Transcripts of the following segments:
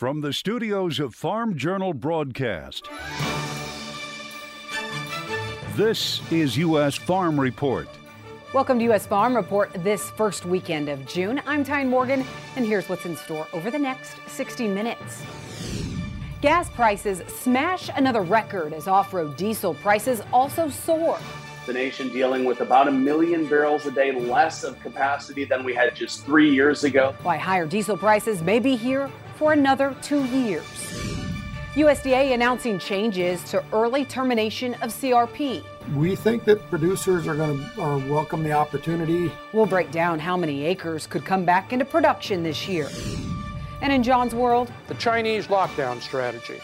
From the studios of Farm Journal Broadcast, this is U.S. Farm Report. Welcome to U.S. Farm Report this first weekend of June. I'm Tyne Morgan, and here's what's in store over the next 60 minutes. Gas prices smash another record as off road diesel prices also soar. The nation dealing with about a million barrels a day less of capacity than we had just three years ago. Why higher diesel prices may be here for another two years. USDA announcing changes to early termination of CRP. We think that producers are going to are welcome the opportunity. We'll break down how many acres could come back into production this year. And in John's world, the Chinese lockdown strategy.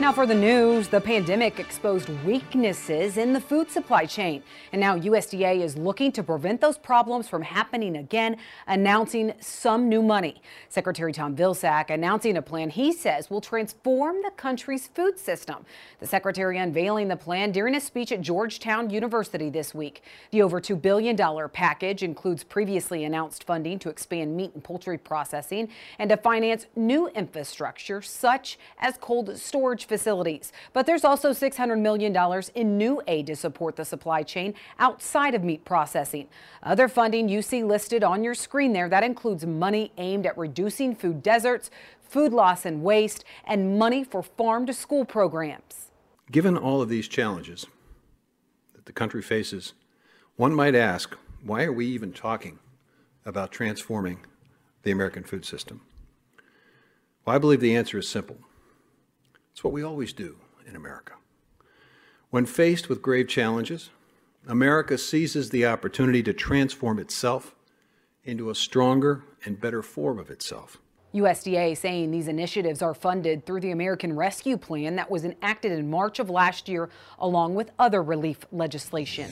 Now, for the news, the pandemic exposed weaknesses in the food supply chain. And now USDA is looking to prevent those problems from happening again, announcing some new money. Secretary Tom Vilsack announcing a plan he says will transform the country's food system. The secretary unveiling the plan during a speech at Georgetown University this week. The over $2 billion package includes previously announced funding to expand meat and poultry processing and to finance new infrastructure such as cold storage facilities. But there's also $600 million in new aid to support the supply chain outside of meat processing. Other funding you see listed on your screen there, that includes money aimed at reducing food deserts, food loss and waste, and money for farm to school programs. Given all of these challenges that the country faces, one might ask, why are we even talking about transforming the American food system? Well, I believe the answer is simple. It's what we always do in America. When faced with grave challenges, America seizes the opportunity to transform itself into a stronger and better form of itself. USDA saying these initiatives are funded through the American Rescue Plan that was enacted in March of last year, along with other relief legislation.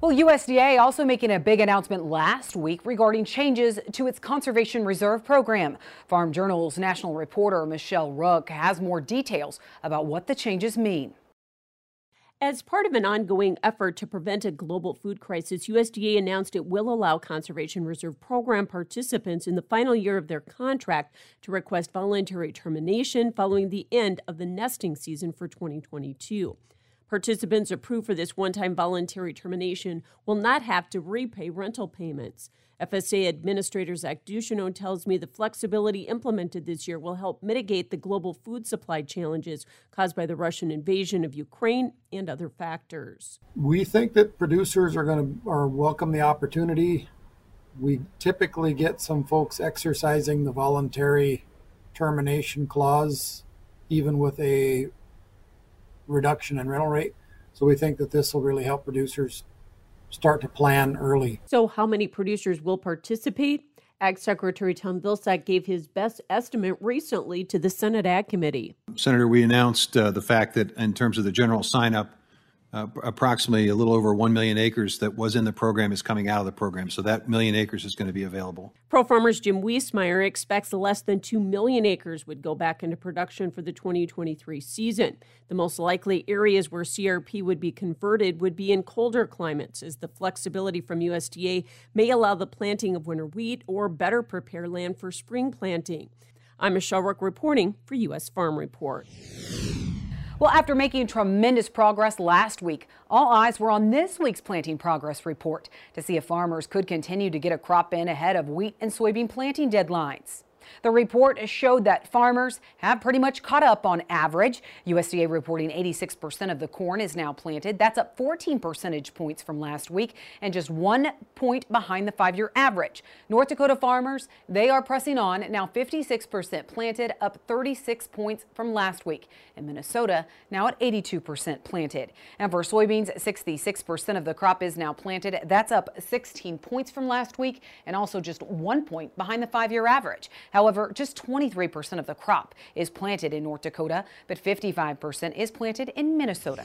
Well, USDA also making a big announcement last week regarding changes to its Conservation Reserve program. Farm Journal's national reporter Michelle Rook has more details about what the changes mean. As part of an ongoing effort to prevent a global food crisis, USDA announced it will allow Conservation Reserve Program participants in the final year of their contract to request voluntary termination following the end of the nesting season for 2022. Participants approved for this one time voluntary termination will not have to repay rental payments. FSA Administrator Zach Ducheneaux tells me the flexibility implemented this year will help mitigate the global food supply challenges caused by the Russian invasion of Ukraine and other factors. We think that producers are going to are welcome the opportunity. We typically get some folks exercising the voluntary termination clause, even with a reduction in rental rate. So we think that this will really help producers start to plan early. So, how many producers will participate? Ag Secretary Tom Vilsack gave his best estimate recently to the Senate Ag Committee. Senator, we announced uh, the fact that in terms of the general sign up, uh, approximately a little over 1 million acres that was in the program is coming out of the program. So that million acres is going to be available. Pro Farmers Jim Wiesemeyer expects less than 2 million acres would go back into production for the 2023 season. The most likely areas where CRP would be converted would be in colder climates, as the flexibility from USDA may allow the planting of winter wheat or better prepare land for spring planting. I'm Michelle Rook reporting for U.S. Farm Report. Well, after making tremendous progress last week, all eyes were on this week's planting progress report to see if farmers could continue to get a crop in ahead of wheat and soybean planting deadlines. The report showed that farmers have pretty much caught up on average. USDA reporting 86% of the corn is now planted. That's up 14 percentage points from last week and just one point behind the five year average. North Dakota farmers, they are pressing on, now 56% planted, up 36 points from last week. In Minnesota, now at 82% planted. And for soybeans, 66% of the crop is now planted. That's up 16 points from last week and also just one point behind the five year average. Just 23% of the crop is planted in North Dakota, but 55% is planted in Minnesota.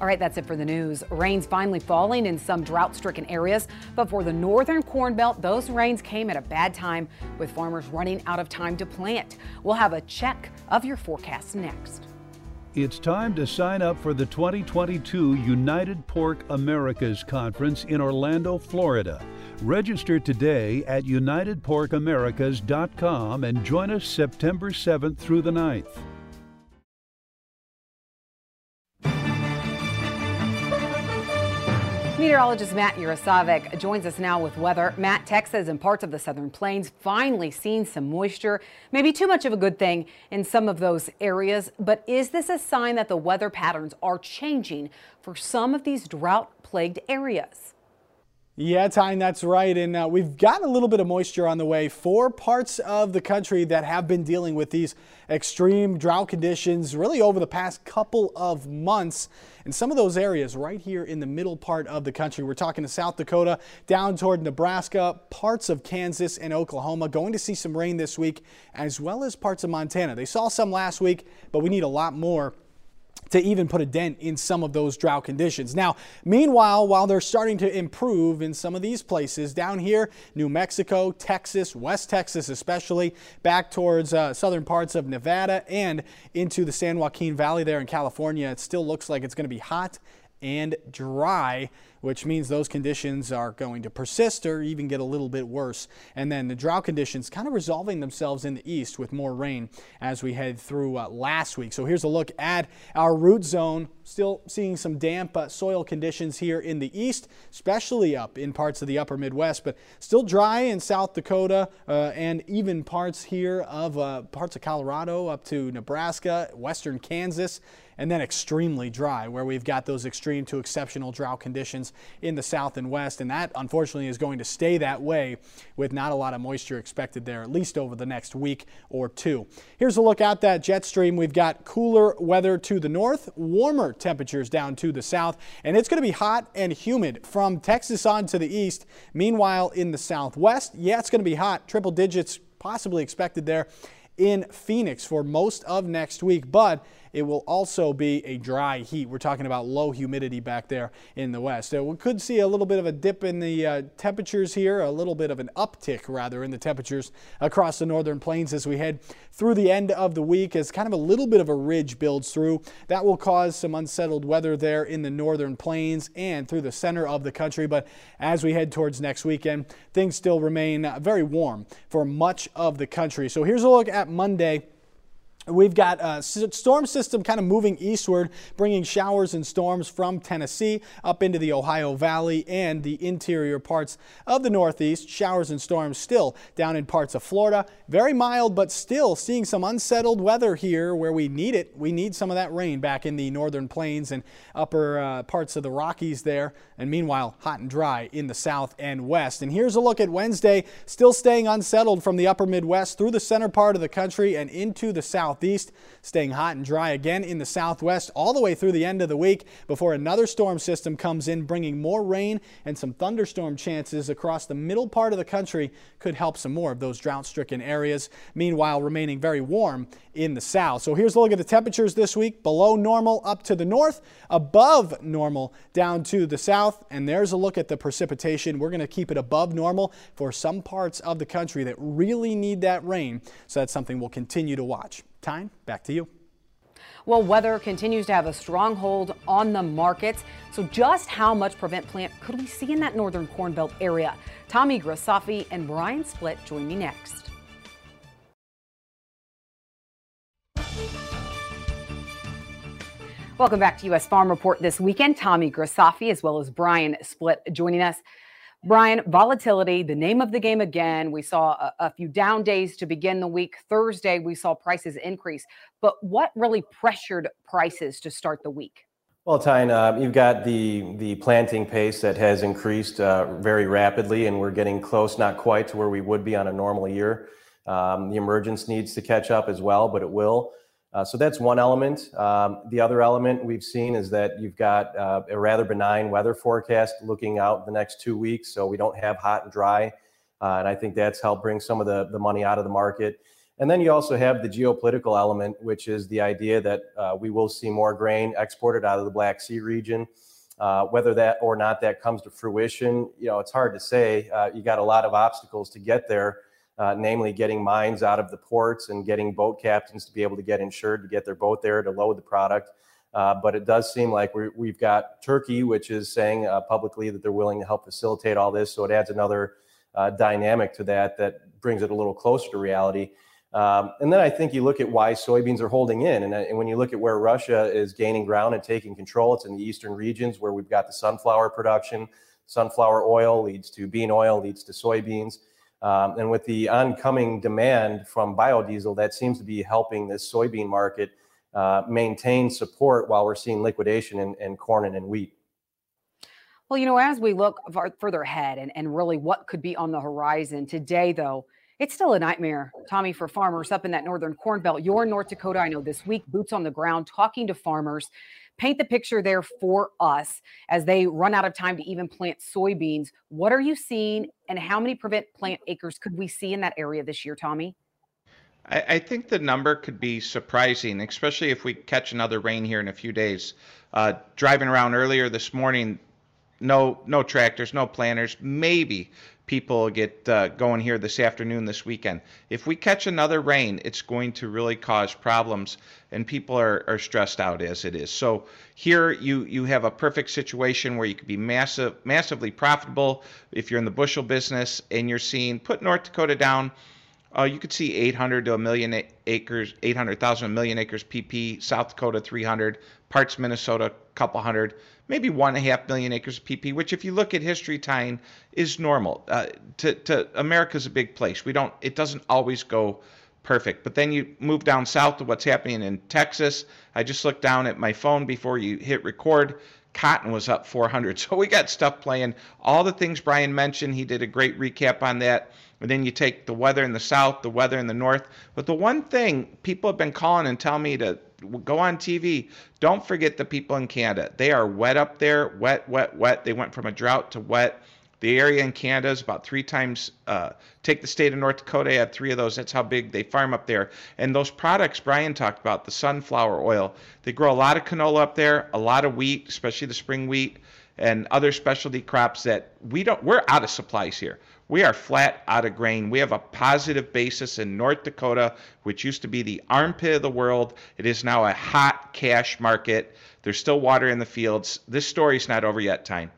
All right, that's it for the news. Rains finally falling in some drought stricken areas, but for the northern corn belt, those rains came at a bad time with farmers running out of time to plant. We'll have a check of your forecast next. It's time to sign up for the 2022 United Pork Americas Conference in Orlando, Florida. Register today at unitedporkamericas.com and join us September 7th through the 9th. Meteorologist Matt Yurosavik joins us now with weather. Matt, Texas and parts of the southern plains finally seen some moisture. Maybe too much of a good thing in some of those areas, but is this a sign that the weather patterns are changing for some of these drought plagued areas? Yeah, Tyne, that's right. And uh, we've got a little bit of moisture on the way for parts of the country that have been dealing with these extreme drought conditions really over the past couple of months. And some of those areas right here in the middle part of the country, we're talking to South Dakota, down toward Nebraska, parts of Kansas and Oklahoma, going to see some rain this week, as well as parts of Montana. They saw some last week, but we need a lot more to even put a dent in some of those drought conditions. Now, meanwhile, while they're starting to improve in some of these places down here, New Mexico, Texas, West Texas especially, back towards uh, southern parts of Nevada and into the San Joaquin Valley there in California, it still looks like it's going to be hot and dry which means those conditions are going to persist or even get a little bit worse. And then the drought conditions kind of resolving themselves in the east with more rain as we head through uh, last week. So here's a look at our root zone. Still seeing some damp uh, soil conditions here in the east, especially up in parts of the upper Midwest, but still dry in South Dakota uh, and even parts here of uh, parts of Colorado up to Nebraska, western Kansas and then extremely dry, where we've got those extreme to exceptional drought conditions in the south and west. And that, unfortunately, is going to stay that way with not a lot of moisture expected there, at least over the next week or two. Here's a look at that jet stream. We've got cooler weather to the north, warmer temperatures down to the south, and it's going to be hot and humid from Texas on to the east. Meanwhile, in the southwest, yeah, it's going to be hot, triple digits possibly expected there in Phoenix for most of next week, but it will also be a dry heat. We're talking about low humidity back there in the west. So we could see a little bit of a dip in the uh, temperatures here, a little bit of an uptick rather in the temperatures across the northern plains as we head through the end of the week as kind of a little bit of a ridge builds through. That will cause some unsettled weather there in the northern plains and through the center of the country. But as we head towards next weekend, things still remain very warm for much of the country. So here's a look at Monday. We've got a storm system kind of moving eastward, bringing showers and storms from Tennessee up into the Ohio Valley and the interior parts of the Northeast. Showers and storms still down in parts of Florida. Very mild, but still seeing some unsettled weather here where we need it. We need some of that rain back in the northern plains and upper uh, parts of the Rockies there. And meanwhile, hot and dry in the south and west. And here's a look at Wednesday, still staying unsettled from the upper Midwest through the center part of the country and into the south southeast, staying hot and dry again in the southwest all the way through the end of the week before another storm system comes in, bringing more rain and some thunderstorm chances across the middle part of the country could help some more of those drought stricken areas. Meanwhile, remaining very warm in the south. So here's a look at the temperatures this week below normal up to the north, above normal down to the south. And there's a look at the precipitation. We're going to keep it above normal for some parts of the country that really need that rain. So that's something we'll continue to watch. Tyne, back to you. Well, weather continues to have a stronghold on the markets. So, just how much prevent plant could we see in that northern Corn Belt area? Tommy Grisafi and Brian Splitt join me next. Welcome back to U.S. Farm Report this weekend. Tommy Grisafi as well as Brian Splitt joining us. Brian, volatility, the name of the game again. We saw a, a, few down days to begin the week. Thursday, we saw prices increase. But what really pressured prices to start the week? Well, Tyne, uh, you've got the the planting pace that has increased uh, very rapidly, and we're getting close, not quite to where we would be on a normal year. Um, the emergence needs to catch up as well, but it will. Uh, so that's one element. Um, the other element we've seen is that you've got uh, a rather benign weather forecast looking out the next two weeks. So we don't have hot and dry. Uh, and I think that's helped bring some of the, the money out of the market. And then you also have the geopolitical element, which is the idea that uh, we will see more grain exported out of the Black Sea region. Uh, whether that or not that comes to fruition, you know, it's hard to say. Uh, you got a lot of obstacles to get there. Uh, namely getting mines out of the ports and getting boat captains to be able to get insured to get their boat there to load the product. Uh, but it does seem like we have got Turkey, which is saying uh, publicly that they're willing to help facilitate all this. So it adds another uh, dynamic to that that brings it a little closer to reality. Um, and then I think you look at why soybeans are holding in. And, uh, and, when you look at where Russia is gaining ground and taking control, it's in the eastern regions where we've got the sunflower production. Sunflower oil leads to bean oil, leads to soybeans. Um, and with the oncoming demand from biodiesel, that seems to be helping this soybean market uh, maintain support while we're seeing liquidation in, in corn and in wheat. Well, you know, as we look further ahead and, and really what could be on the horizon today, though, it's still a nightmare, Tommy, for farmers up in that northern corn belt. You're in North Dakota, I know this week, boots on the ground, talking to farmers. Paint the picture there for us as they run out of time to even plant soybeans. What are you seeing, and how many prevent plant acres could we see in that area this year, Tommy? I, I think the number could be surprising, especially if we catch another rain here in a few days. Uh, driving around earlier this morning, no no tractors, no planters. Maybe people get uh, going here this afternoon, this weekend. If we catch another rain, it's going to really cause problems, and people are, are stressed out as it is. So here you you have a perfect situation where you could be massive, massively profitable if you're in the bushel business and you're seeing put North Dakota down. Uh, you could see 800 to a million acres, 800,000 a million acres PP, South Dakota 300, parts Minnesota, a couple hundred maybe one and a half million acres of PP, which, if you look at history Tyne, is normal. Uh, to, to America's a big place. We don't. It doesn't always go perfect. But then you move down south to what's happening in Texas. I just looked down at my phone before you hit record. Cotton was up 400. So we got stuff playing. All the things Brian mentioned, he did a great recap on that. And then you take the weather in the south, the weather in the north. But the one thing people have been calling and telling me to go on TV. Don't forget the people in Canada. They are wet up there, wet, wet, wet. They went from a drought to wet. The area in Canada is about three times. Uh, take the state of North Dakota, add three of those. That's how big they farm up there. And those products Brian talked about, the sunflower oil, they grow a lot of canola up there, a lot of wheat, especially the spring wheat, and other specialty crops that we don't. We're out of supplies here. We are flat out of grain. We have a positive basis in North Dakota, which used to be the armpit of the world. It is now a hot cash market. There's still water in the fields. This story's not over yet, Tyne.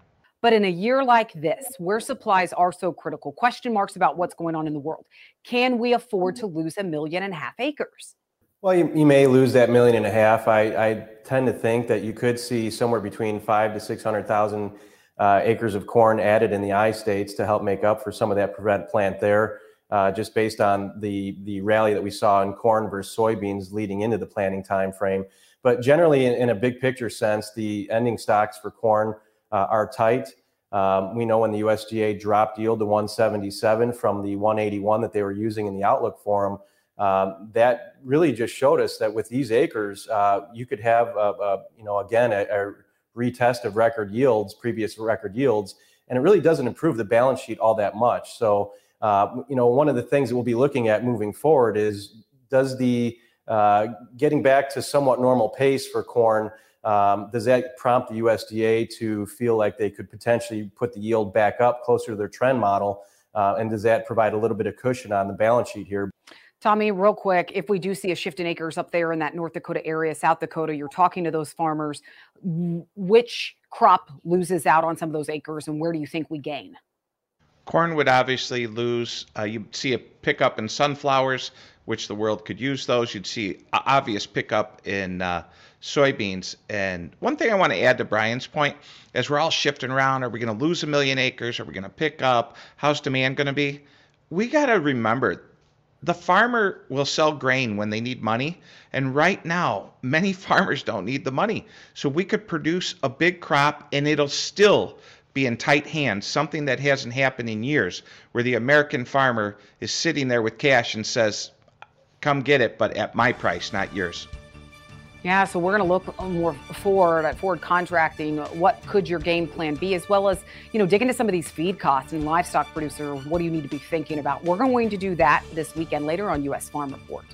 But in a year like this, where supplies are so critical, question marks about what's going on in the world, can we afford to lose a million and a half acres? Well, you, you may lose that million and a half. I, I tend to think that you could see somewhere between five to 600,000 uh, acres of corn added in the I states to help make up for some of that prevent plant there, uh, just based on the the rally that we saw in corn versus soybeans leading into the planting time frame. But generally, in, in a big picture sense, the ending stocks for corn uh, are tight. Um, we know when the USDA dropped yield to 177 from the 181 that they were using in the outlook forum, um, that really just showed us that with these acres, uh, you could have, a, a, you know, again, a, a retest of record yields, previous record yields, and it really doesn't improve the balance sheet all that much. So, uh, you know, one of the things that we'll be looking at moving forward is does the uh, getting back to somewhat normal pace for corn, um, does that prompt the USDA to feel like they could potentially put the yield back up closer to their trend model? Uh, and does that provide a little bit of cushion on the balance sheet here? Tommy, real quick, if we do see a shift in acres up there in that North Dakota area, South Dakota, you're talking to those farmers. Which crop loses out on some of those acres, and where do you think we gain? Corn would obviously lose. Uh, you'd see a pickup in sunflowers, which the world could use those. You'd see obvious pickup in uh, soybeans. And one thing I want to add to Brian's point, as we're all shifting around, are we going to lose a million acres? Are we going to pick up? How's demand going to be? We got to remember the farmer will sell grain when they need money. And right now, many farmers don't need the money. So we could produce a big crop and it'll still be in tight hands, something that hasn't happened in years, where the American farmer is sitting there with cash and says, Come get it, but at my price, not yours. Yeah, so we're going to look more forward at forward contracting. What could your game plan be, as well as you know, dig into some of these feed costs and livestock producer. What do you need to be thinking about? We're going to do that this weekend later on U.S. Farm Report.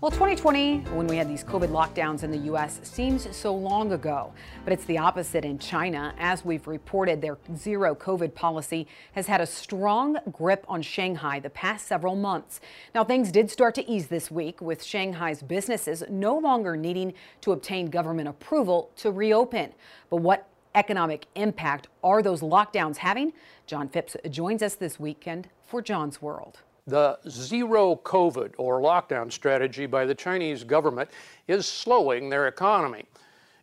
Well, 2020, when we had these COVID lockdowns in the U.S., seems so long ago. But it's the opposite in China. As we've reported, their zero COVID policy has had a strong grip on Shanghai the past several months. Now, things did start to ease this week, with Shanghai's businesses no longer needing to obtain government approval to reopen. But what economic impact are those lockdowns having? John Phipps joins us this weekend for John's World. The zero COVID or lockdown strategy by the Chinese government is slowing their economy.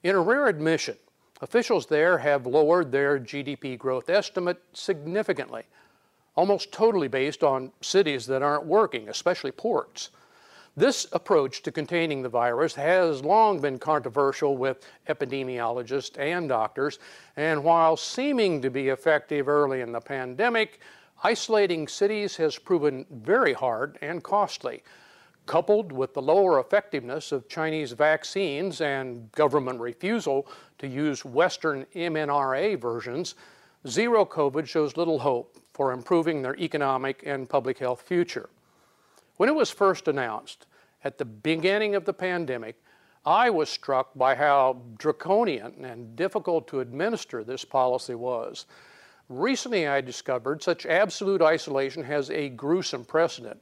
In a rare admission, officials there have lowered their GDP growth estimate significantly, almost totally based on cities that aren't working, especially ports. This approach to containing the virus has long been controversial with epidemiologists and doctors, and while seeming to be effective early in the pandemic, Isolating cities has proven very hard and costly. Coupled with the lower effectiveness of Chinese vaccines and government refusal to use Western MNRA versions, zero COVID shows little hope for improving their economic and public health future. When it was first announced at the beginning of the pandemic, I was struck by how draconian and difficult to administer this policy was. Recently, I discovered such absolute isolation has a gruesome precedent.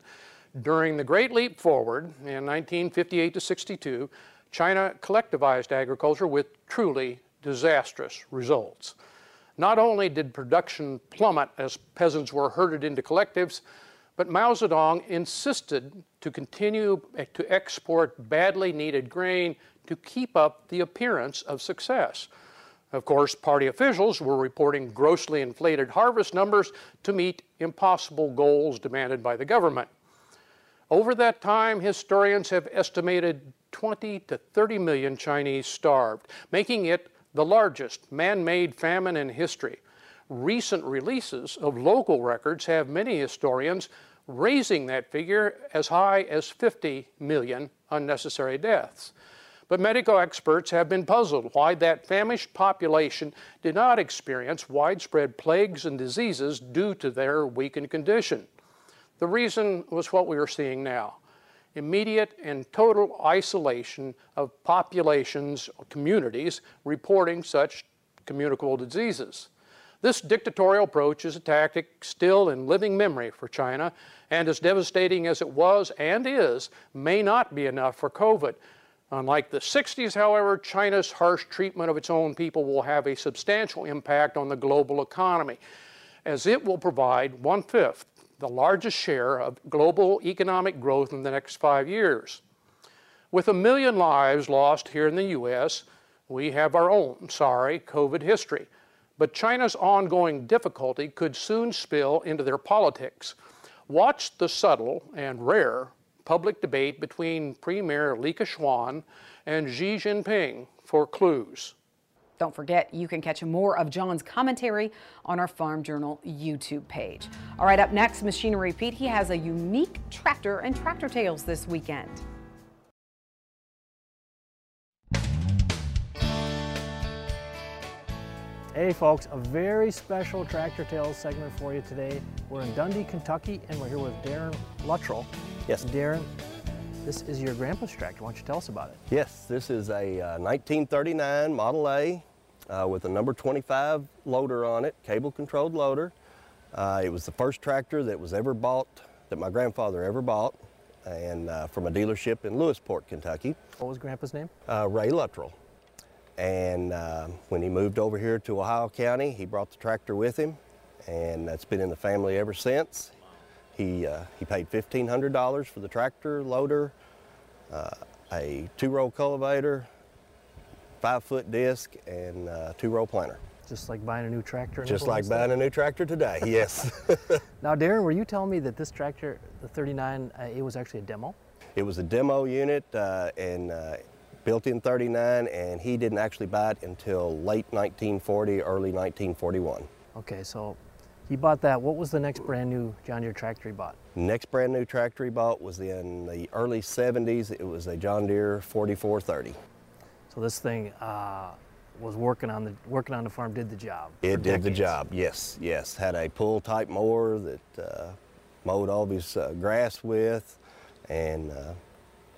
During the Great Leap Forward in 1958 to 62, China collectivized agriculture with truly disastrous results. Not only did production plummet as peasants were herded into collectives, but Mao Zedong insisted to continue to export badly needed grain to keep up the appearance of success. Of course, party officials were reporting grossly inflated harvest numbers to meet impossible goals demanded by the government. Over that time, historians have estimated 20 to 30 million Chinese starved, making it the largest man made famine in history. Recent releases of local records have many historians raising that figure as high as 50 million unnecessary deaths. But medical experts have been puzzled why that famished population did not experience widespread plagues and diseases due to their weakened condition. The reason was what we are seeing now immediate and total isolation of populations, communities reporting such communicable diseases. This dictatorial approach is a tactic still in living memory for China, and as devastating as it was and is, may not be enough for COVID. Unlike the 60s, however, China's harsh treatment of its own people will have a substantial impact on the global economy, as it will provide one fifth, the largest share of global economic growth in the next five years. With a million lives lost here in the U.S., we have our own sorry COVID history. But China's ongoing difficulty could soon spill into their politics. Watch the subtle and rare public debate between Premier Li Keqiang and Xi Jinping for clues. Don't forget, you can catch more of John's commentary on our Farm Journal YouTube page. All right, up next, Machinery Pete. He has a unique tractor and tractor tales this weekend. Hey folks, a very special Tractor Tales segment for you today. We're in Dundee, Kentucky, and we're here with Darren Luttrell. Yes. Darren, this is your grandpa's tractor. Why don't you tell us about it? Yes, this is a uh, 1939 Model A uh, with a number 25 loader on it, cable controlled loader. Uh, it was the first tractor that was ever bought, that my grandfather ever bought, and uh, from a dealership in Lewisport, Kentucky. What was grandpa's name? Uh, Ray Luttrell. And uh, when he moved over here to Ohio County, he brought the tractor with him, and that's been in the family ever since. He, uh, he paid $1,500 for the tractor, loader, uh, a two-row cultivator, five-foot disc, and uh, two-row planter. Just like buying a new tractor? Just like buying a new tractor today, yes. now, Darren, were you telling me that this tractor, the 39, uh, it was actually a demo? It was a demo unit, uh, and built in 39 and he didn't actually buy it until late 1940, early 1941. Okay, so he bought that. What was the next brand new John Deere tractor he bought? Next brand new tractor he bought was in the early 70s. It was a John Deere 4430. So this thing uh, was working on the working on the farm, did the job. It did the job. Yes, yes. Had a pull type mower that uh, mowed all his uh, grass with, and uh,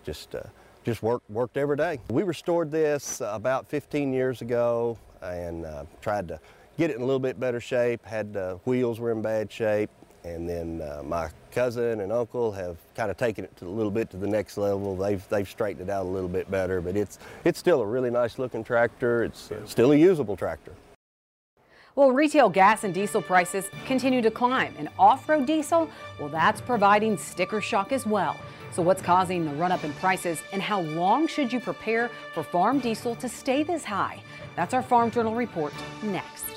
just uh, just worked worked every day. We restored this about 15 years ago and uh, tried to get it in a little bit better shape. Had uh, wheels were in bad shape, and then uh, my cousin and uncle have kind of taken it to a little bit to the next level. They've they've straightened it out a little bit better, but it's it's still a really nice looking tractor. It's uh, still a usable tractor. Well, retail gas and diesel prices continue to climb, and off-road diesel, well, that's providing sticker shock as well. So what's causing the run up in prices and how long should you prepare for farm diesel to stay this high? That's our Farm Journal report next.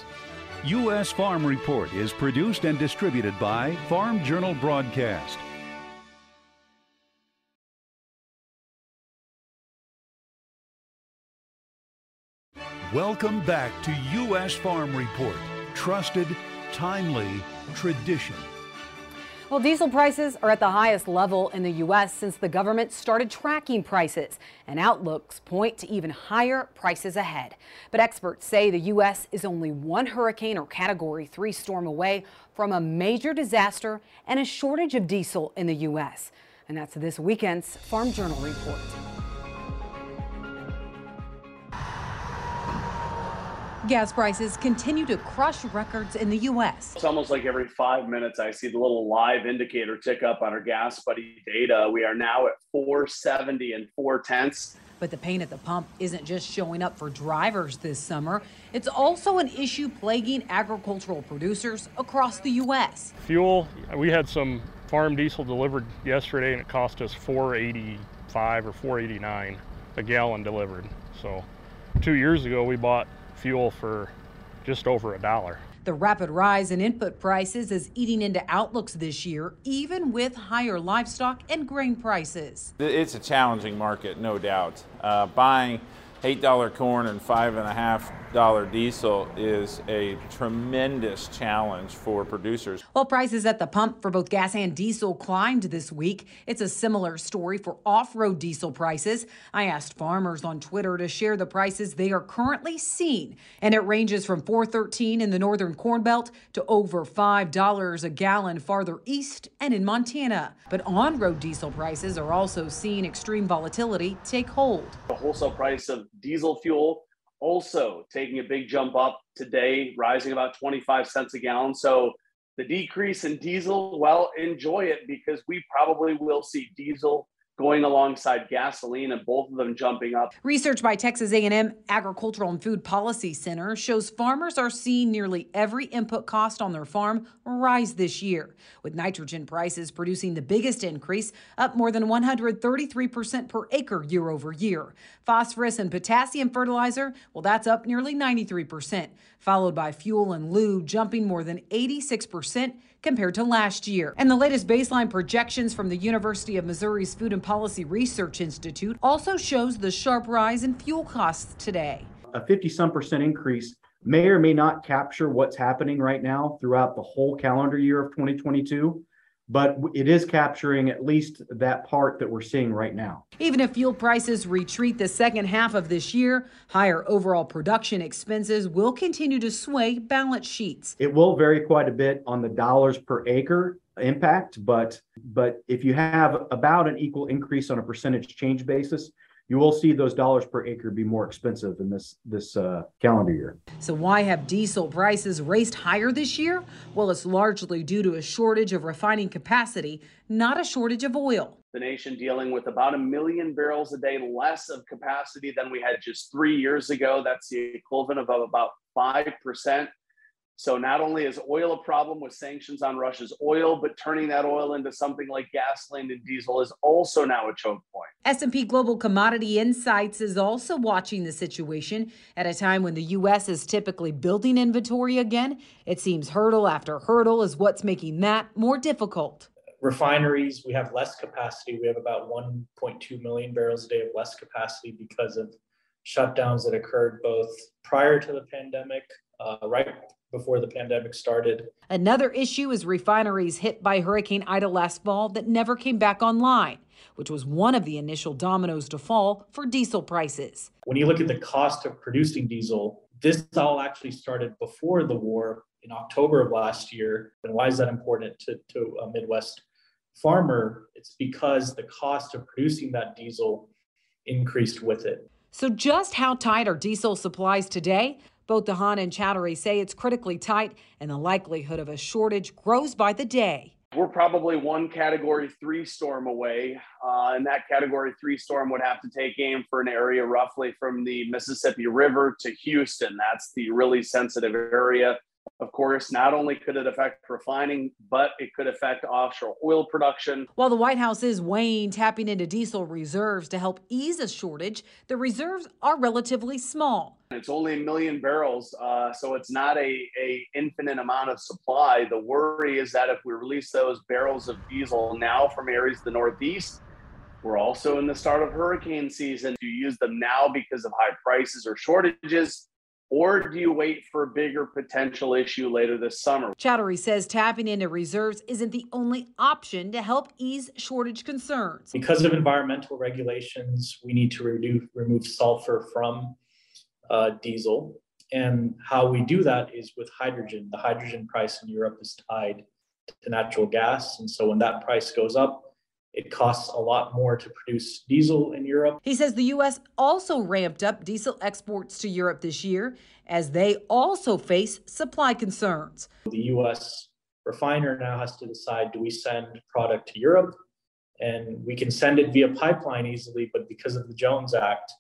U.S. Farm Report is produced and distributed by Farm Journal Broadcast. Welcome back to U.S. Farm Report. Trusted, timely, tradition. Well, diesel prices are at the highest level in the U.S. since the government started tracking prices, and outlooks point to even higher prices ahead. But experts say the U.S. is only one hurricane or Category 3 storm away from a major disaster and a shortage of diesel in the U.S. And that's this weekend's Farm Journal report. Gas prices continue to crush records in the U.S. It's almost like every five minutes I see the little live indicator tick up on our GasBuddy data. We are now at 470 and four tenths. But the pain at the pump isn't just showing up for drivers this summer. It's also an issue plaguing agricultural producers across the U.S. Fuel, we had some farm diesel delivered yesterday and it cost us 485 or 489 a gallon delivered. So two years ago we bought fuel for just over a dollar. The rapid rise in input prices is eating into outlooks this year, even with higher livestock and grain prices. It's a challenging market, no doubt. Uh, buying $8 corn and $5.5 diesel is a tremendous challenge for producers. While prices at the pump for both gas and diesel climbed this week, it's a similar story for off road diesel prices. I asked farmers on Twitter to share the prices they are currently seeing, and it ranges from 413 in the northern Corn Belt to over $5 a gallon farther east and in Montana. But on road diesel prices are also seeing extreme volatility take hold. The wholesale price of diesel fuel also taking a big jump up today, rising about 25 cents a gallon. So the decrease in diesel, well, enjoy it because we probably will see diesel going alongside gasoline and both of them jumping up. Research by Texas A&M Agricultural and Food Policy Center shows farmers are seeing nearly every input cost on their farm rise this year, with nitrogen prices producing the biggest increase, up more than 133% per acre year over year. Phosphorus and potassium fertilizer, well that's up nearly 93%, followed by fuel and lube jumping more than 86% compared to last year. And the latest baseline projections from the University of Missouri's Food and Policy Research Institute also shows the sharp rise in fuel costs today. A 50 some percent increase may or may not capture what's happening right now throughout the whole calendar year of 2022 but it is capturing at least that part that we're seeing right now. Even if fuel prices retreat the second half of this year, higher overall production expenses will continue to sway balance sheets. It will vary quite a bit on the dollars per acre impact, but but if you have about an equal increase on a percentage change basis, you will see those dollars per acre be more expensive in this this uh, calendar year. So why have diesel prices raced higher this year? Well, it's largely due to a shortage of refining capacity, not a shortage of oil. The nation dealing with about a million barrels a day less of capacity than we had just three years ago. That's the equivalent of about five percent so not only is oil a problem with sanctions on Russia's oil, but turning that oil into something like gasoline and diesel is also now a choke point. S&P Global Commodity Insights is also watching the situation at a time when the US is typically building inventory again. It seems hurdle after hurdle is what's making that more difficult. Refineries, we have less capacity. We have about 1.2 million barrels a day of less capacity because of shutdowns that occurred both prior to the pandemic, uh, right before the pandemic started. Another issue is refineries hit by Hurricane Ida last fall that never came back online, which was one of the initial dominoes to fall for diesel prices. When you look at the cost of producing diesel, this all actually started before the war in October of last year. And why is that important to, to a Midwest farmer, it's because the cost of producing that diesel increased with it. So, just how tight are diesel supplies today? Both DeHaan and Chowdhury say it's critically tight, and the likelihood of a shortage grows by the day. We're probably one category three storm away. Uh, and that category three storm would have to take aim for an area roughly from the Mississippi River to Houston. That's the really sensitive area of course, not only could it affect refining, but it could affect offshore oil production. While the White House is weighing tapping into diesel reserves to help ease a shortage, the reserves are relatively small. It's only a million barrels, uh, so it's not a, a infinite amount of supply. The worry is that if we release those barrels of diesel now from areas of the Northeast, we're also in the start of hurricane season. You use them now because of high prices or shortages? Or do you wait for a bigger potential issue later this summer? Chowdhury says tapping into reserves isn't the only option to help ease shortage concerns. Because of environmental regulations, we need to reduce, remove sulfur from uh, diesel. And how we do that is with hydrogen. The hydrogen price in Europe is tied to natural gas. And so when that price goes up, it costs a lot more to produce diesel in Europe. He says the U.S. also ramped up diesel exports to Europe this year as they also face supply concerns. The U.S. refiner now has to decide do we send product to Europe? And we can send it via pipeline easily, but because of the Jones Act,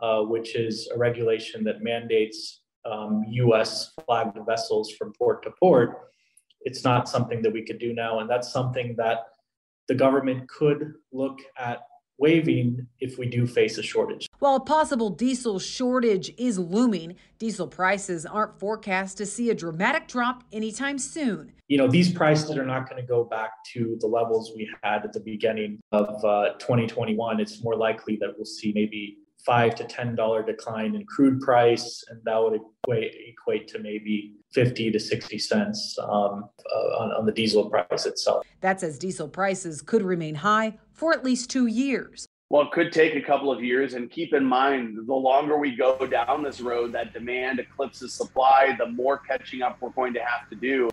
uh, which is a regulation that mandates um, U.S. flagged vessels from port to port, it's not something that we could do now. And that's something that the government could look at waiving if we do face a shortage. While a possible diesel shortage is looming, diesel prices aren't forecast to see a dramatic drop anytime soon. You know, these prices are not going to go back to the levels we had at the beginning of uh, 2021. It's more likely that we'll see maybe five to ten dollar decline in crude price, and that would equate, equate to maybe 50 to 60 cents um, uh, on, on the diesel price itself. That says diesel prices could remain high for at least two years. Well, it could take a couple of years. And keep in mind, the longer we go down this road, that demand eclipses supply, the more catching up we're going to have to do.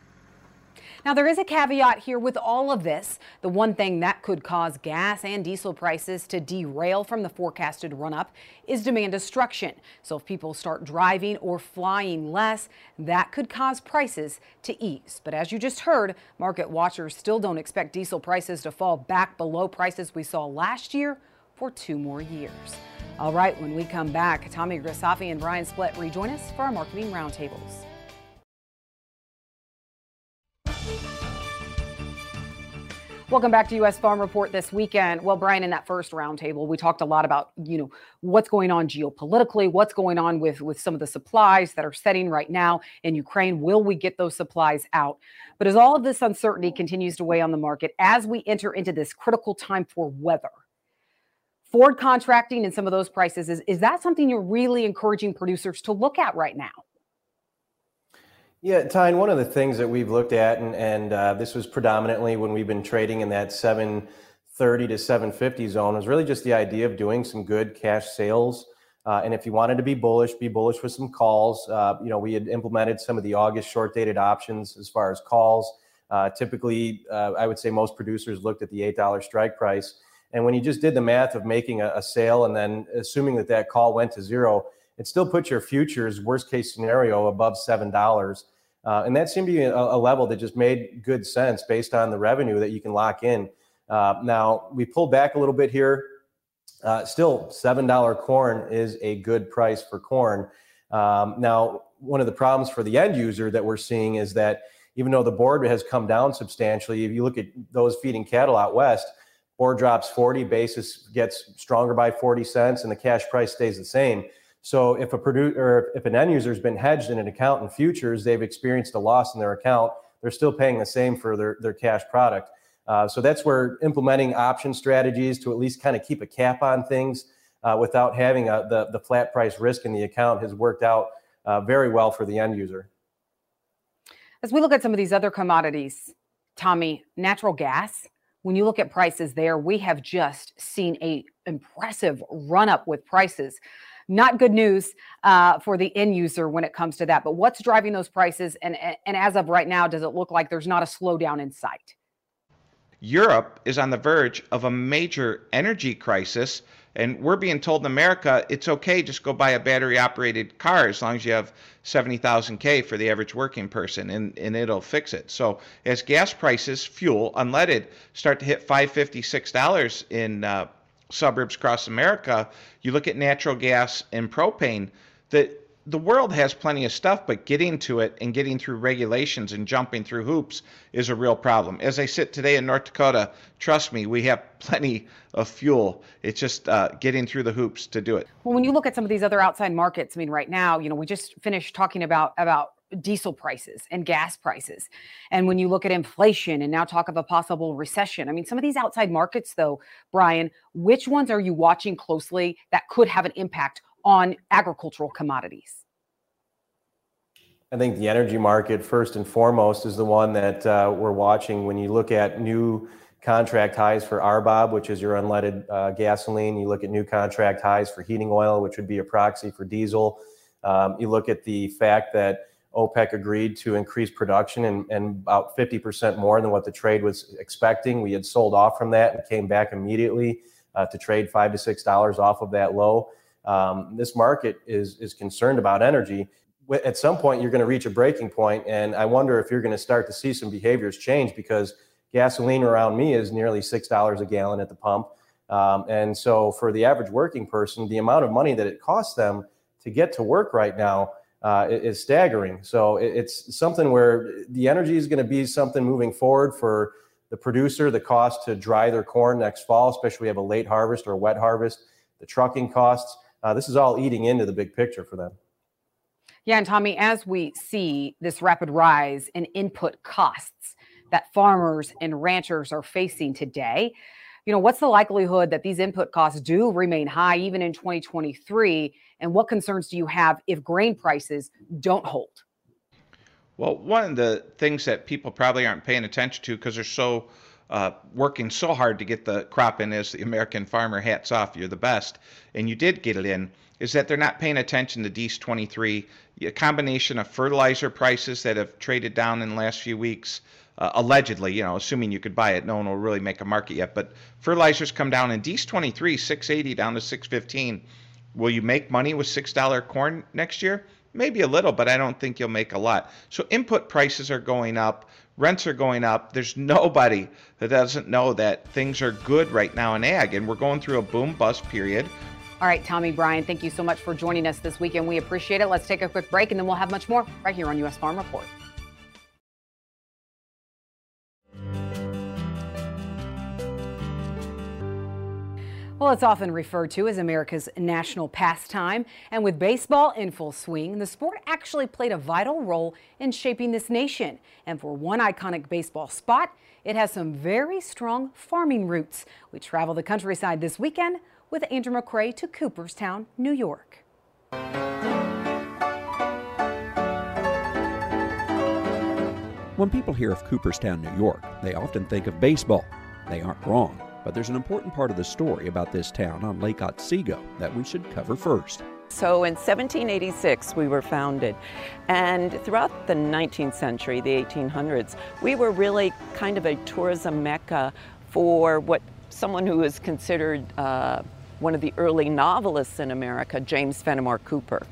Now, there is a caveat here with all of this. The one thing that could cause gas and diesel prices to derail from the forecasted run up is demand destruction. So, if people start driving or flying less, that could cause prices to ease. But as you just heard, market watchers still don't expect diesel prices to fall back below prices we saw last year for two more years. All right, when we come back, Tommy Grisafi and Brian Splitt rejoin us for our marketing roundtables. Welcome back to U.S. Farm Report this weekend. Well, Brian, in that first roundtable, we talked a lot about you know what's going on geopolitically, what's going on with with some of the supplies that are setting right now in Ukraine. Will we get those supplies out? But as all of this uncertainty continues to weigh on the market, as we enter into this critical time for weather, forward contracting and some of those prices is is that something you're really encouraging producers to look at right now? Yeah, Tyne, one of the things that we've looked at, and, and uh, this was predominantly when we've been trading in that 730 to 750 zone, was really just the idea of doing some good cash sales. Uh, and if you wanted to be bullish, be bullish with some calls. Uh, you know, we had implemented some of the August short dated options as far as calls. Uh, typically, uh, I would say most producers looked at the $8 strike price. And when you just did the math of making a, a sale and then assuming that that call went to zero, it still puts your futures worst case scenario above seven dollars uh, and that seemed to be a, a, level that just made good sense based on the revenue that you can lock in. Uh, now, we pulled back a little bit here. Uh, still, $7 corn is a good price for corn. Um, now, one of the problems for the end user that we're seeing is that even though the board has come down substantially, if you look at those feeding cattle out west, board drops 40, basis gets stronger by 40 cents, and the cash price stays the same. So if a producer, if an end user has been hedged in an account in futures, they've experienced a loss in their account. They're still paying the same for their, their cash product. Uh, so that's where implementing option strategies to at least kind of keep a cap on things uh, without having a, the, the flat price risk in the account has worked out uh, very well for the end user. As we look at some of these other commodities, Tommy, natural gas, when you look at prices there, we have just seen a impressive run up with prices. Not good news uh, for the end user when it comes to that. But what's driving those prices? And, and as of right now, does it look like there's not a slowdown in sight? Europe is on the verge of a major energy crisis, and we're being told in America it's okay, just go buy a battery operated car as long as you have 70,000 K for the average working person, and, and it'll fix it. So as gas prices, fuel, unleaded, start to hit $5.50, $6 in uh, suburbs across America, you look at natural gas and propane, that the world has plenty of stuff, but getting to it and getting through regulations and jumping through hoops is a real problem. As I sit today in North Dakota, trust me, we have plenty of fuel. It's just uh, getting through the hoops to do it. Well, when you look at some of these other outside markets, I mean, right now, you know, we just finished talking about about diesel prices and gas prices. And when you look at inflation and now talk of a possible recession, I mean, some of these outside markets, though, Brian, which ones are you watching closely that could have an impact on agricultural commodities? I think the energy market, first and foremost, is the one that uh, we're watching. When you look at new contract highs for RBOB, which is your unleaded uh, gasoline, you look at new contract highs for heating oil, which would be a proxy for diesel. Um, you look at the fact that OPEC agreed to increase production and, and about 50% more than what the trade was expecting. We had sold off from that and came back immediately uh, to trade five to six dollars off of that low. Um, this market is is concerned about energy. At some point, you're going to reach a breaking point, and I wonder if you're going to start to see some behaviors change because gasoline around me is nearly six dollars a gallon at the pump, um, and so for the average working person, the amount of money that it costs them to get to work right now uh, is staggering. So it's something where the energy is going to be something moving forward for the producer, the cost to dry their corn next fall, especially we have a late harvest or a wet harvest, the trucking costs uh, this is all eating into the big picture for them. Yeah, and Tommy, as we see this rapid rise in input costs that farmers and ranchers are facing today, you know, what's the likelihood that these input costs do remain high even in 2023? And what concerns do you have if grain prices don't hold? Well, one of the things that people probably aren't paying attention to because they're so uh, working so hard to get the crop in as the American farmer. Hats off, you're the best, and you did get it in. Is that they're not paying attention to DEES 23, a combination of fertilizer prices that have traded down in the last few weeks. Uh, allegedly, you know, assuming you could buy it, no one will really make a market yet. But fertilizers come down in DEES 23, 680 down to 615. Will you make money with $6 corn next year? Maybe a little, but I don't think you'll make a lot. So input prices are going up rents are going up. There's nobody that doesn't know that things are good right now in ag, and we're going through a boom bust period. All right, Tommy Brian, thank you so much for joining us this weekend. We appreciate it. Let's take a quick break, and then we'll have much more right here on U.S. Farm Report. Well, it's often referred to as America's national pastime, and with baseball in full swing, the sport actually played a vital role in shaping this nation. And for one iconic baseball spot, it has some very strong farming roots. We travel the countryside this weekend with Andrew McCrea to Cooperstown, New York. When people hear of Cooperstown, New York, they often think of baseball. They aren't wrong. But there's an important part of the story about this town on Lake Otsego that we should cover first. So in 1786, we were founded. And throughout the 19th century, the 1800s, we were really kind of a tourism mecca for what someone who is considered uh, one of the early novelists in America, James Fenimore Cooper.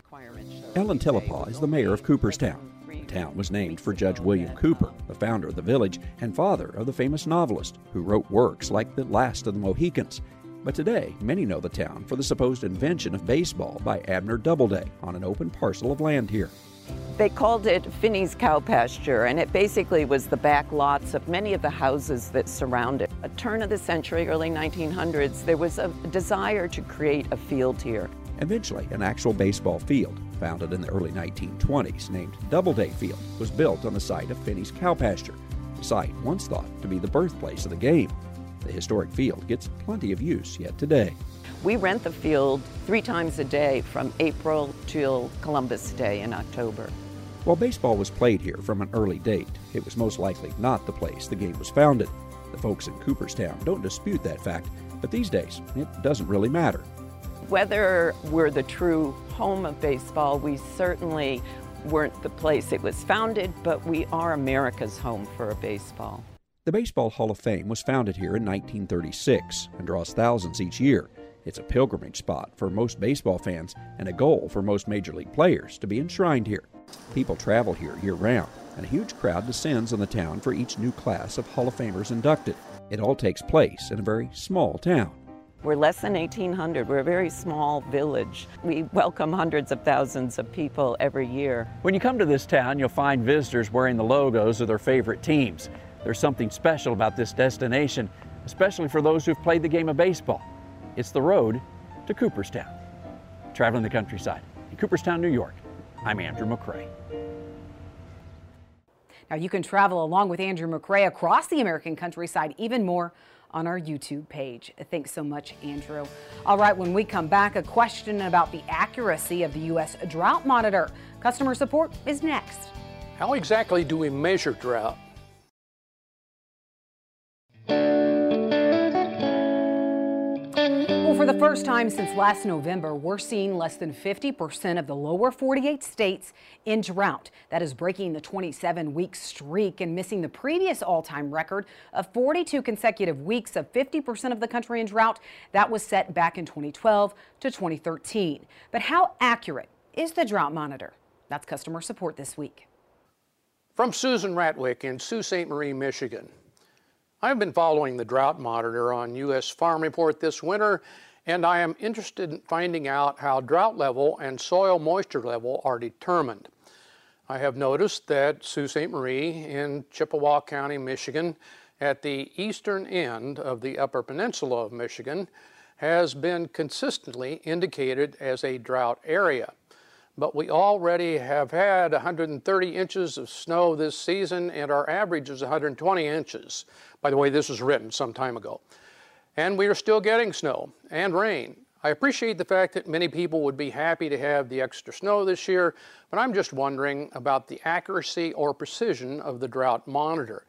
Ellen Tillapaugh is the mayor of Cooperstown town was named for Judge William Cooper, the founder of the village and father of the famous novelist who wrote works like The Last of the Mohicans. But today, many know the town for the supposed invention of baseball by Abner Doubleday on an open parcel of land here. They called it Phinney's cow pasture, and it basically was the back lots of many of the houses that surround it. A turn of the century, early 1900s, there was a desire to create a field here. Eventually, an actual baseball field, founded in the early 1920s, named Doubleday Field, was built on the site of Phinney's cow pasture, a site once thought to be the birthplace of the game. The historic field gets plenty of use yet today. We rent the field three times a day from April till Columbus Day in October. While baseball was played here from an early date, it was most likely not the place the game was founded. The folks in Cooperstown don't dispute that fact, but these days it doesn't really matter. Whether we're the true home of baseball, we certainly weren't the place it was founded, but we are America's home for baseball. The Baseball Hall of Fame was founded here in 1936 and draws thousands each year. It's a pilgrimage spot for most baseball fans and a goal for most major league players to be enshrined here. People travel here year round, and a huge crowd descends on the town for each new class of Hall of Famers inducted. It all takes place in a very small town. We're less than 1,800. We're a very small village. We welcome hundreds of thousands of people every year. When you come to this town, you'll find visitors wearing the logos of their favorite teams. There's something special about this destination, especially for those who've played the game of baseball. It's the road to Cooperstown. Traveling the countryside in Cooperstown, New York, I'm Andrew McCrea. Now you can travel along with Andrew McCrea across the American countryside even more on our YouTube page. Thanks so much, Andrew. All right, when we come back, a question about the accuracy of the U.S. drought monitor. Customer support is next. How exactly do we measure drought? Well, for the first time since last November, we're seeing less than 50% of the lower 48 states in drought. That is breaking the 27 week streak and missing the previous all time record of 42 consecutive weeks of 50% of the country in drought. That was set back in 2012 to 2013. But how accurate is the drought monitor? That's customer support this week. From Susan Ratwick in Sault Ste. Marie, Michigan. I've been following the drought monitor on U.S. Farm Report this winter, and I am interested in finding out how drought level and soil moisture level are determined. I have noticed that Sault Ste. Marie in Chippewa County, Michigan, at the eastern end of the Upper Peninsula of Michigan, has been consistently indicated as a drought area but we already have had 130 inches of snow this season and our average is 120 inches. By the way, this was written some time ago. And we are still getting snow and rain. I appreciate the fact that many people would be happy to have the extra snow this year, but I'm just wondering about the accuracy or precision of the drought monitor.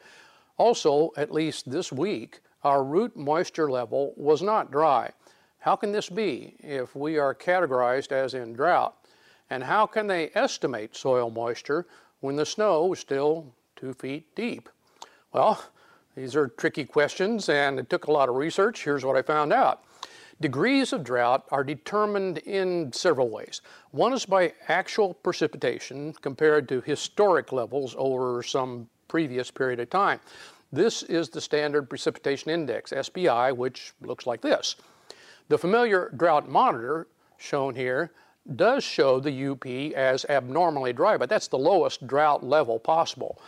Also, at least this week, our root moisture level was not dry. How can this be if we are categorized as in drought? And how can they estimate soil moisture when the snow is still two feet deep? Well, these are tricky questions and it took a lot of research. Here's what I found out. Degrees of drought are determined in several ways. One is by actual precipitation compared to historic levels over some previous period of time. This is the Standard Precipitation Index, SPI, which looks like this. The familiar drought monitor, shown here, does show the UP as abnormally dry, but that's the lowest drought level possible.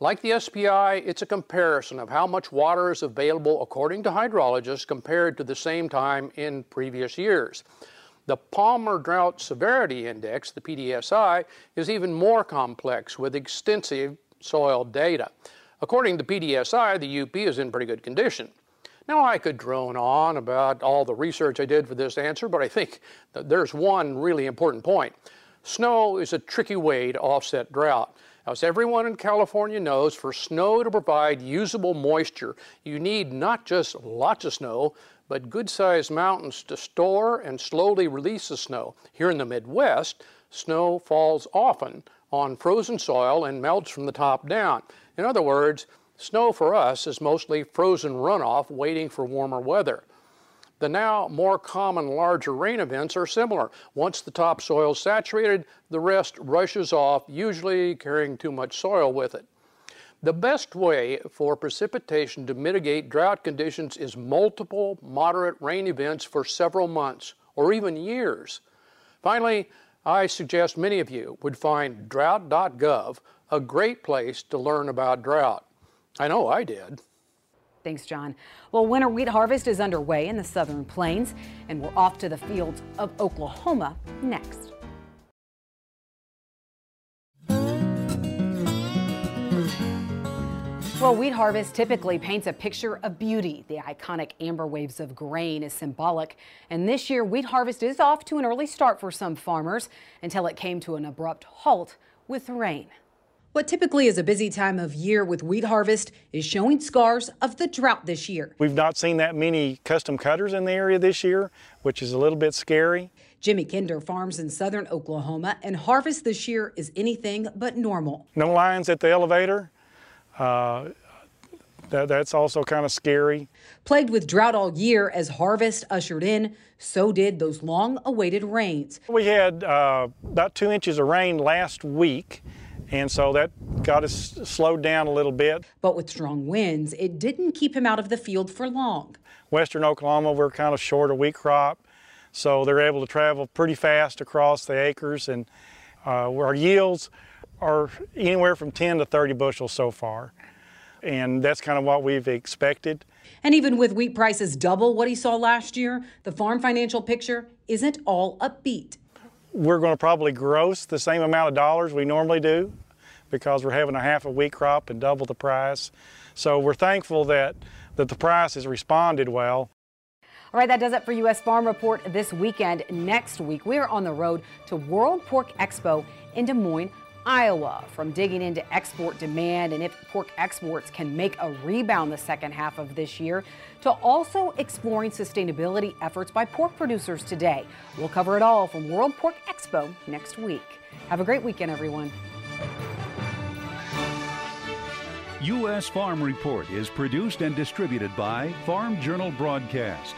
Like the SPI, it's a comparison of how much water is available according to hydrologists compared to the same time in previous years. The Palmer Drought Severity Index, the PDSI, is even more complex with extensive soil data. According to PDSI, the UP is in pretty good condition. Now, I could drone on about all the research I did for this answer, but I think that there's one really important point. Snow is a tricky way to offset drought. As everyone in California knows, for snow to provide usable moisture, you need not just lots of snow, but good sized mountains to store and slowly release the snow. Here in the Midwest, snow falls often on frozen soil and melts from the top down. In other words, Snow for us is mostly frozen runoff waiting for warmer weather. The now more common larger rain events are similar. Once the topsoil is saturated, the rest rushes off, usually carrying too much soil with it. The best way for precipitation to mitigate drought conditions is multiple moderate rain events for several months or even years. Finally, I suggest many of you would find drought.gov a great place to learn about drought. I know I did. Thanks, John. Well, winter wheat harvest is underway in the southern plains, and we're off to the fields of Oklahoma next. Well, wheat harvest typically paints a picture of beauty. The iconic amber waves of grain is symbolic. And this year, wheat harvest is off to an early start for some farmers until it came to an abrupt halt with rain. What typically is a busy time of year with wheat harvest is showing scars of the drought this year. We've not seen that many custom cutters in the area this year, which is a little bit scary. Jimmy Kinder farms in southern Oklahoma, and harvest this year is anything but normal. No lines at the elevator. Uh, that, that's also kind of scary. Plagued with drought all year as harvest ushered in, so did those long awaited rains. We had uh, about two inches of rain last week, and so that got us slowed down a little bit. But with strong winds, it didn't keep him out of the field for long. Western Oklahoma, we're kind of short of wheat crop, so they're able to travel pretty fast across the acres, and uh, our yields are anywhere from 10 to 30 bushels so far and that's kind of what we've expected. And even with wheat prices double what he saw last year, the farm financial picture isn't all upbeat. We're going to probably gross the same amount of dollars we normally do because we're having a half a wheat crop and double the price. So we're thankful that, that the price has responded well. All right, that does it for U.S. Farm Report this weekend. Next week, we are on the road to World Pork Expo in Des Moines, Iowa from digging into export demand and if pork exports can make a rebound the second half of this year to also exploring sustainability efforts by pork producers today. We'll cover it all from World Pork Expo next week. Have a great weekend, everyone. U.S. Farm Report is produced and distributed by Farm Journal Broadcast.